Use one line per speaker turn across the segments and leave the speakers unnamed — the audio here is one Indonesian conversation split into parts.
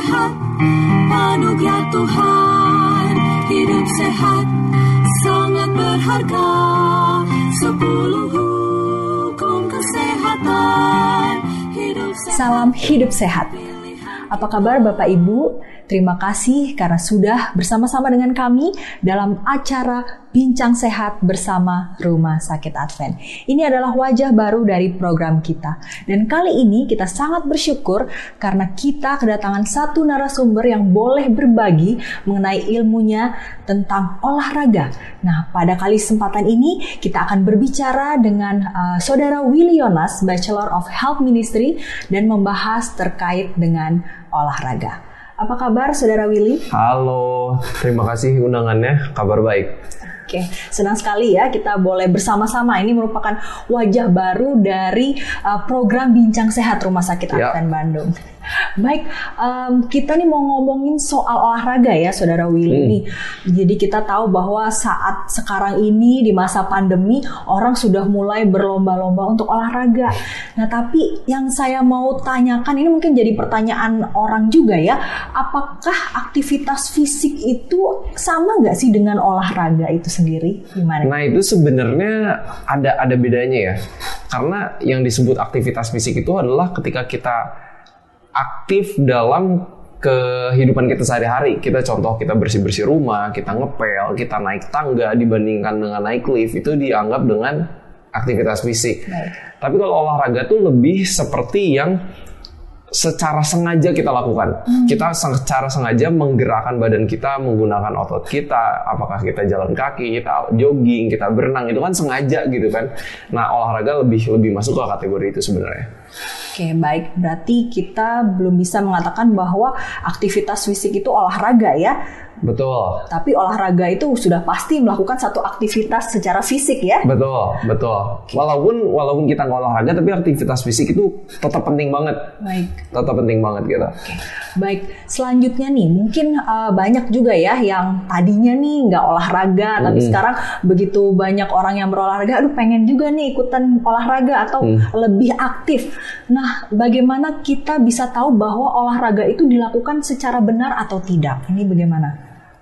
sehat anugerah Tuhan hidup sehat sangat berharga sepuluh hukum kesehatan hidup sehat
Salam hidup sehat. Apa kabar Bapak Ibu? Terima kasih karena sudah bersama-sama dengan kami dalam acara Bincang Sehat bersama Rumah Sakit Advent. Ini adalah wajah baru dari program kita. Dan kali ini kita sangat bersyukur karena kita kedatangan satu narasumber yang boleh berbagi mengenai ilmunya tentang olahraga. Nah, pada kali kesempatan ini kita akan berbicara dengan uh, Saudara Willy Yonas, Bachelor of Health Ministry dan membahas terkait dengan olahraga. Apa kabar Saudara Willy?
Halo, terima kasih undangannya. Kabar baik.
Oke, senang sekali ya kita boleh bersama-sama. Ini merupakan wajah baru dari uh, program Bincang Sehat Rumah Sakit
Ya.
Advent Bandung. Baik, em, kita nih mau ngomongin soal olahraga ya, Saudara Willy.
Hmm.
nih. Jadi kita tahu bahwa saat sekarang ini di masa pandemi orang sudah mulai berlomba-lomba untuk olahraga. Nah, tapi yang saya mau tanyakan ini mungkin jadi pertanyaan orang juga ya. Apakah aktivitas fisik itu sama nggak sih dengan olahraga itu sendiri? Gimana?
Nah itu sebenarnya ada ada bedanya ya. Karena yang disebut aktivitas fisik itu adalah ketika kita aktif dalam kehidupan kita sehari-hari. Kita contoh kita bersih-bersih rumah, kita ngepel, kita naik tangga dibandingkan dengan naik lift itu dianggap dengan aktivitas fisik.
Baik.
Tapi kalau olahraga tuh lebih seperti yang secara sengaja kita lakukan. Kita secara sengaja menggerakkan badan kita menggunakan otot kita, apakah kita jalan kaki, kita jogging, kita berenang itu kan sengaja gitu kan. Nah, olahraga lebih lebih masuk ke kategori itu sebenarnya.
Oke, baik. Berarti kita belum bisa mengatakan bahwa aktivitas fisik itu olahraga ya.
Betul.
Tapi olahraga itu sudah pasti melakukan satu aktivitas secara fisik ya.
Betul, betul. Walaupun walaupun kita nggak olahraga tapi aktivitas fisik itu tetap penting banget.
Baik.
Tetap penting banget gitu.
Baik, selanjutnya nih mungkin uh, banyak juga ya yang tadinya nih nggak olahraga, tapi sekarang begitu banyak orang yang berolahraga, aduh pengen juga nih ikutan olahraga atau lebih aktif. Nah, bagaimana kita bisa tahu bahwa olahraga itu dilakukan secara benar atau tidak? Ini bagaimana?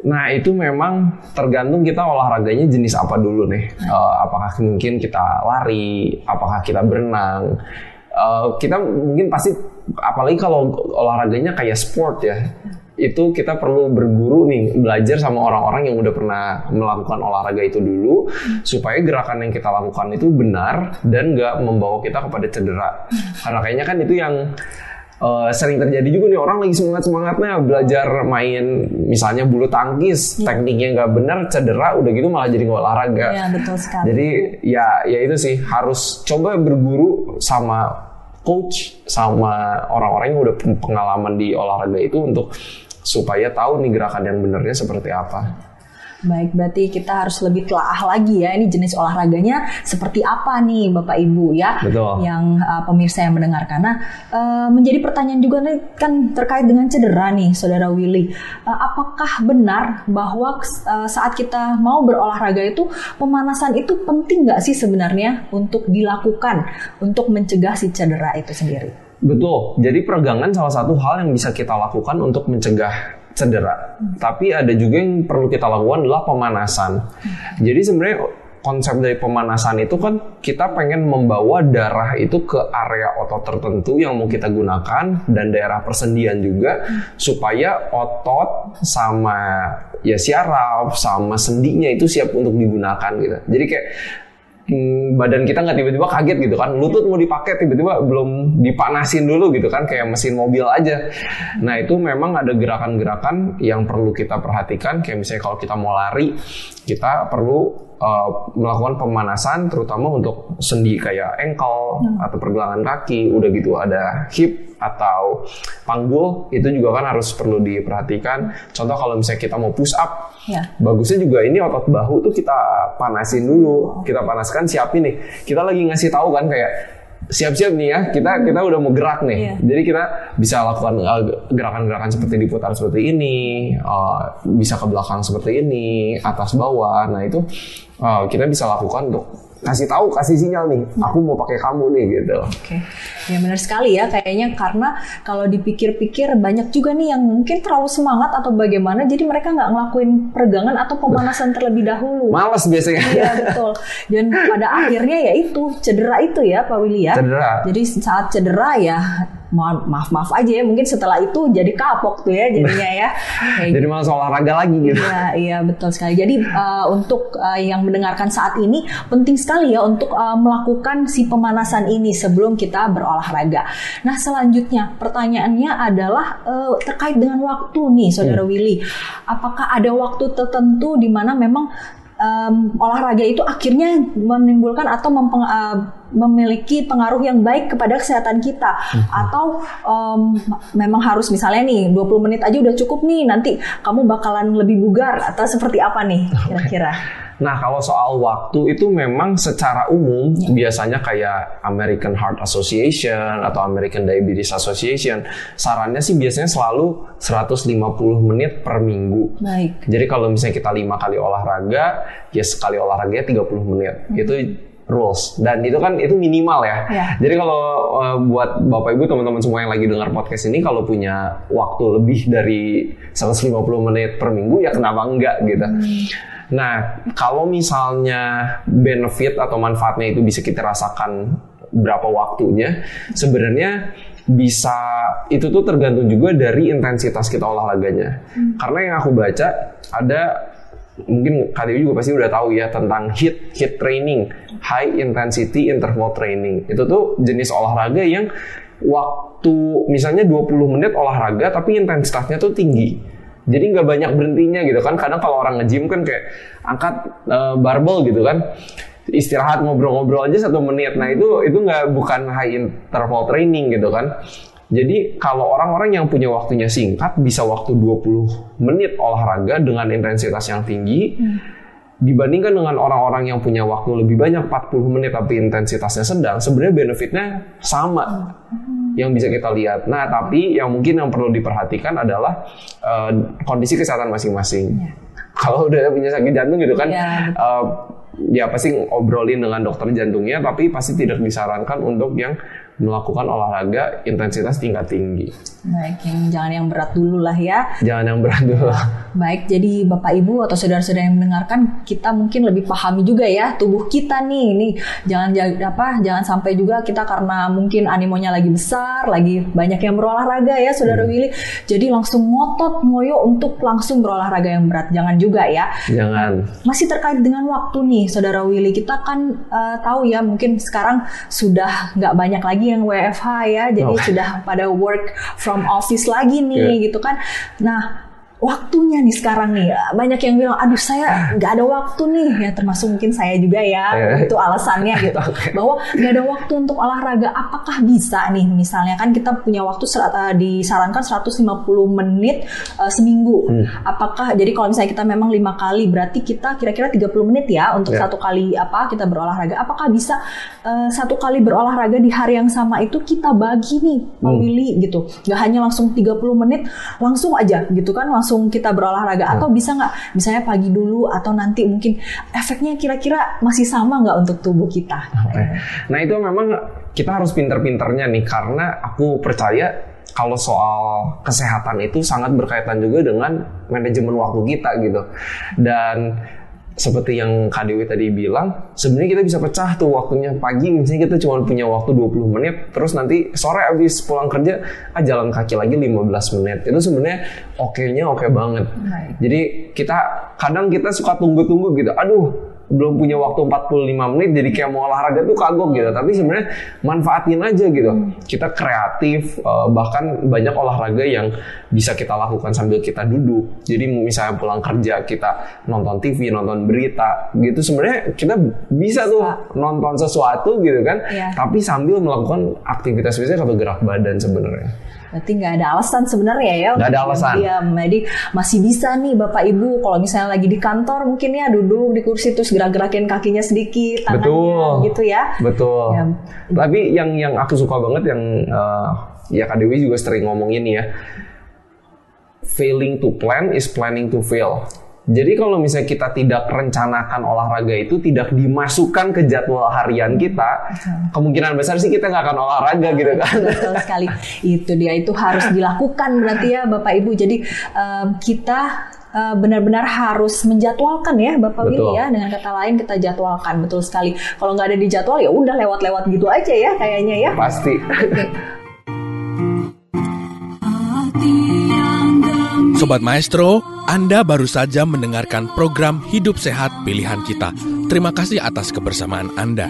Nah itu memang tergantung kita olahraganya jenis apa dulu nih. Eh, apakah mungkin kita lari, apakah kita berenang. Eh, kita mungkin pasti, apalagi kalau olahraganya kayak sport ya, itu kita perlu berguru nih, belajar sama orang-orang yang udah pernah melakukan olahraga itu dulu, supaya gerakan yang kita lakukan itu benar dan nggak membawa kita kepada cedera. Karena kayaknya kan itu yang Eh, sering terjadi juga nih orang lagi semangat semangatnya belajar main misalnya bulu tangkis tekniknya nggak benar cedera udah gitu malah jadi nggak olahraga
Ya, betul sekali.
jadi ya ya itu sih harus coba berguru sama coach sama orang-orang yang udah pengalaman di olahraga itu untuk supaya tahu nih gerakan yang benernya seperti apa
Baik, berarti kita harus lebih telaah lagi ya. Ini jenis olahraganya seperti apa nih Bapak Ibu ya?
Betul.
Yang uh, pemirsa yang mendengarkan. Nah, uh, menjadi pertanyaan juga nih kan terkait dengan cedera nih, Saudara Willy. Uh, apakah benar bahwa uh, saat kita mau berolahraga itu pemanasan itu penting nggak sih sebenarnya untuk dilakukan untuk mencegah si cedera itu sendiri?
Betul. Jadi peregangan salah satu hal yang bisa kita lakukan untuk mencegah cedera. Tapi ada juga yang perlu kita lakukan adalah pemanasan. Jadi sebenarnya konsep dari pemanasan itu kan kita pengen membawa darah itu ke area otot tertentu yang mau kita gunakan dan daerah persendian juga supaya otot sama ya syaraf sama sendinya itu siap untuk digunakan gitu. Jadi kayak hmm, badan kita nggak tiba-tiba kaget gitu kan. Lutut mau dipakai tiba-tiba belum dipanasin dulu gitu kan kayak mesin mobil aja. Nah itu memang ada gerakan-gerakan yang perlu kita perhatikan. Kayak misalnya kalau kita mau lari kita perlu uh, melakukan pemanasan terutama untuk sendi kayak ankle atau pergelangan kaki udah gitu ada hip atau panggul itu juga kan harus perlu diperhatikan. Contoh kalau misalnya kita mau push up
Ya.
bagusnya juga ini otot bahu tuh kita panasin dulu. Kita panaskan siapin nih. Kita lagi ngasih tahu kan kayak siap-siap nih ya. Kita kita udah mau gerak nih.
Iya.
jadi kita bisa lakukan uh, gerakan-gerakan seperti diputar seperti ini uh, bisa ke belakang seperti ini atas bawah. Nah itu uh, kita bisa lakukan untuk kasih tahu kasih sinyal nih aku mau pakai kamu nih gitu
Oke, ya benar sekali ya kayaknya karena kalau dipikir-pikir banyak juga nih yang mungkin terlalu semangat atau bagaimana jadi mereka nggak ngelakuin peregangan atau pemanasan terlebih dahulu.
males biasanya
Iya betul. Dan pada akhirnya ya itu cedera itu ya Pak Willy ya.
Cedera.
Jadi saat cedera ya maaf maaf maaf aja ya mungkin setelah itu jadi kapok tuh ya jadinya ya. Kayak
jadi malas olahraga lagi gitu
Iya, iya betul sekali. Jadi uh, untuk uh, yang mendengarkan saat ini penting sekali ya untuk uh, melakukan si pemanasan ini sebelum kita berolahraga. Nah selanjutnya pertanyaannya adalah uh, terkait dengan waktu nih, Saudara Willy. Apakah ada waktu tertentu di mana memang um, olahraga itu akhirnya menimbulkan atau mempeng- uh, memiliki pengaruh yang baik kepada kesehatan kita. Atau um, memang harus misalnya nih 20 menit aja udah cukup nih nanti kamu bakalan lebih bugar atau seperti apa nih kira-kira?
Nah, kalau soal waktu itu memang secara umum biasanya kayak American Heart Association atau American Diabetes Association sarannya sih biasanya selalu 150 menit per minggu.
baik.
Jadi kalau misalnya kita lima kali olahraga, ya sekali olahraganya 30 menit. Itu rules dan itu kan itu minimal ya.
Ya.
Jadi kalau uh, buat Bapak Ibu teman-teman semua yang lagi dengar podcast ini kalau punya waktu lebih dari 150 menit per minggu ya kenapa enggak gitu. Nah, kalau misalnya benefit atau manfaatnya itu bisa kita rasakan berapa waktunya, sebenarnya bisa itu tuh tergantung juga dari intensitas kita olahraganya. Karena yang aku baca ada mungkin kalian juga pasti udah tahu ya tentang HIIT, HIIT training, high intensity interval training. Itu tuh jenis olahraga yang waktu misalnya 20 menit olahraga tapi intensitasnya tuh tinggi. Jadi nggak banyak berhentinya gitu kan. Kadang kalau orang nge-gym kan kayak angkat eh, barbel gitu kan. Istirahat ngobrol-ngobrol aja satu menit. Nah itu itu nggak bukan high interval training gitu kan. Jadi kalau orang-orang yang punya waktunya singkat bisa waktu 20 menit olahraga dengan intensitas yang tinggi dibandingkan dengan orang-orang yang punya waktu lebih banyak 40 menit tapi intensitasnya sedang sebenarnya benefitnya sama yang bisa kita lihat. Nah, tapi yang mungkin yang perlu diperhatikan adalah eh, kondisi kesehatan masing-masing. Kalau udah punya sakit jantung gitu kan,
Iya.
eh, ya pasti ngobrolin dengan dokter jantungnya, tapi pasti tidak disarankan untuk yang melakukan olahraga intensitas tingkat tinggi.
baik yang jangan yang berat dulu lah ya
Jangan yang berat dulu.
Baik, jadi Bapak Ibu atau saudara-saudara yang mendengarkan, kita mungkin lebih pahami juga ya tubuh kita nih. Nih, jangan ja- apa, jangan sampai juga kita karena mungkin animonya lagi besar, lagi banyak yang berolahraga ya, Saudara Willy. Jadi langsung ngotot ngoyo untuk langsung berolahraga yang berat. Jangan juga ya.
Jangan.
Masih terkait dengan waktu nih, Saudara Willy. Kita kan eh, tahu ya, mungkin sekarang sudah nggak banyak lagi yang WFH ya, jadi
Oh.
sudah pada work from office lagi nih,
Iya.
gitu kan. Nah, waktunya nih sekarang nih. Banyak yang bilang aduh saya nggak ada waktu nih. Ya termasuk mungkin saya juga ya.
Iya.
itu alasannya gitu. Bahwa nggak ada waktu untuk olahraga. Apakah bisa nih misalnya? Kan kita punya waktu eh, disarankan 150 menit eh, seminggu.
Hmm.
apakah jadi kalau misalnya kita memang lima kali berarti kita kira-kira 30 menit ya untuk
Ya.
satu kali apa kita berolahraga. Apakah bisa eh, satu kali berolahraga di hari yang sama itu kita bagi nih Pak
Hmm.
Gitu. Nggak hanya langsung 30 menit langsung aja gitu kan langsung kita berolahraga
Hmm.
atau bisa nggak misalnya pagi dulu atau nanti mungkin efeknya kira-kira masih sama nggak untuk tubuh kita
Oke. Nah itu memang kita harus pinter-pinternya nih karena aku percaya kalau soal kesehatan itu sangat berkaitan juga dengan manajemen waktu kita gitu. Dan seperti yang Dewi tadi bilang, sebenarnya kita bisa pecah tuh waktunya pagi misalnya kita cuma punya waktu 20 menit, terus nanti sore habis pulang kerja, ah jalan kaki lagi 15 menit. Itu sebenarnya oke-nya oke banget.
Baik.
Jadi kita kadang kita suka tunggu-tunggu gitu. Aduh, belum punya waktu 45 menit jadi kayak mau olahraga tuh kagok gitu. Tapi sebenarnya manfaatin aja gitu. Kita kreatif eh, bahkan banyak olahraga yang bisa kita lakukan sambil kita duduk. Jadi misalnya pulang kerja kita nonton TV, nonton berita gitu sebenarnya kita bisa tuh nonton sesuatu gitu kan.
Iya.
Tapi sambil melakukan aktivitas fisik atau gerak badan sebenarnya.
Berarti nggak ada alasan sebenarnya ya?
Nggak ada alasan.
diam. Jadi masih bisa nih Bapak Ibu kalau misalnya lagi di kantor mungkin ya duduk di kursi terus gerak-gerakin kakinya sedikit, tangannya
Betul.
gitu ya.
Betul.
Ya.
Tapi yang yang aku suka banget yang eh, ya Kak Dewi juga sering ngomong ini ya. Failing to plan is planning to fail. Jadi kalau misalnya kita tidak rencanakan olahraga itu tidak dimasukkan ke jadwal harian kita, kemungkinan besar sih kita nggak akan olahraga gitu kan.
Betul sekali. Itu dia itu harus dilakukan berarti ya Bapak Ibu. Jadi em, kita eh, benar-benar harus menjadwalkan ya Bapak
Betul.
Willy ya. Dengan kata lain kita jadwalkan betul sekali. Kalau nggak ada di jadwal ya udah lewat-lewat gitu aja ya kayaknya ya.
Pasti.
Sobat Maestro, Anda baru saja mendengarkan program Hidup Sehat Pilihan Kita. Terima kasih atas kebersamaan Anda.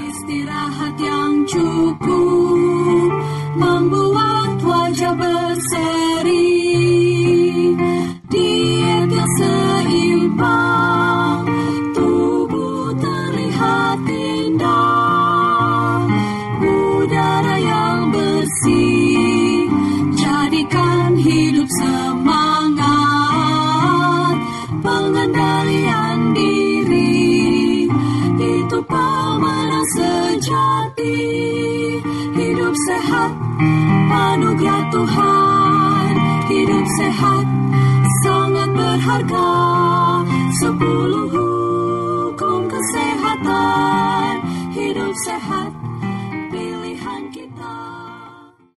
Sejati. Hidup sehat, anugerah Tuhan. Hidup sehat, sangat berharga. Sepuluh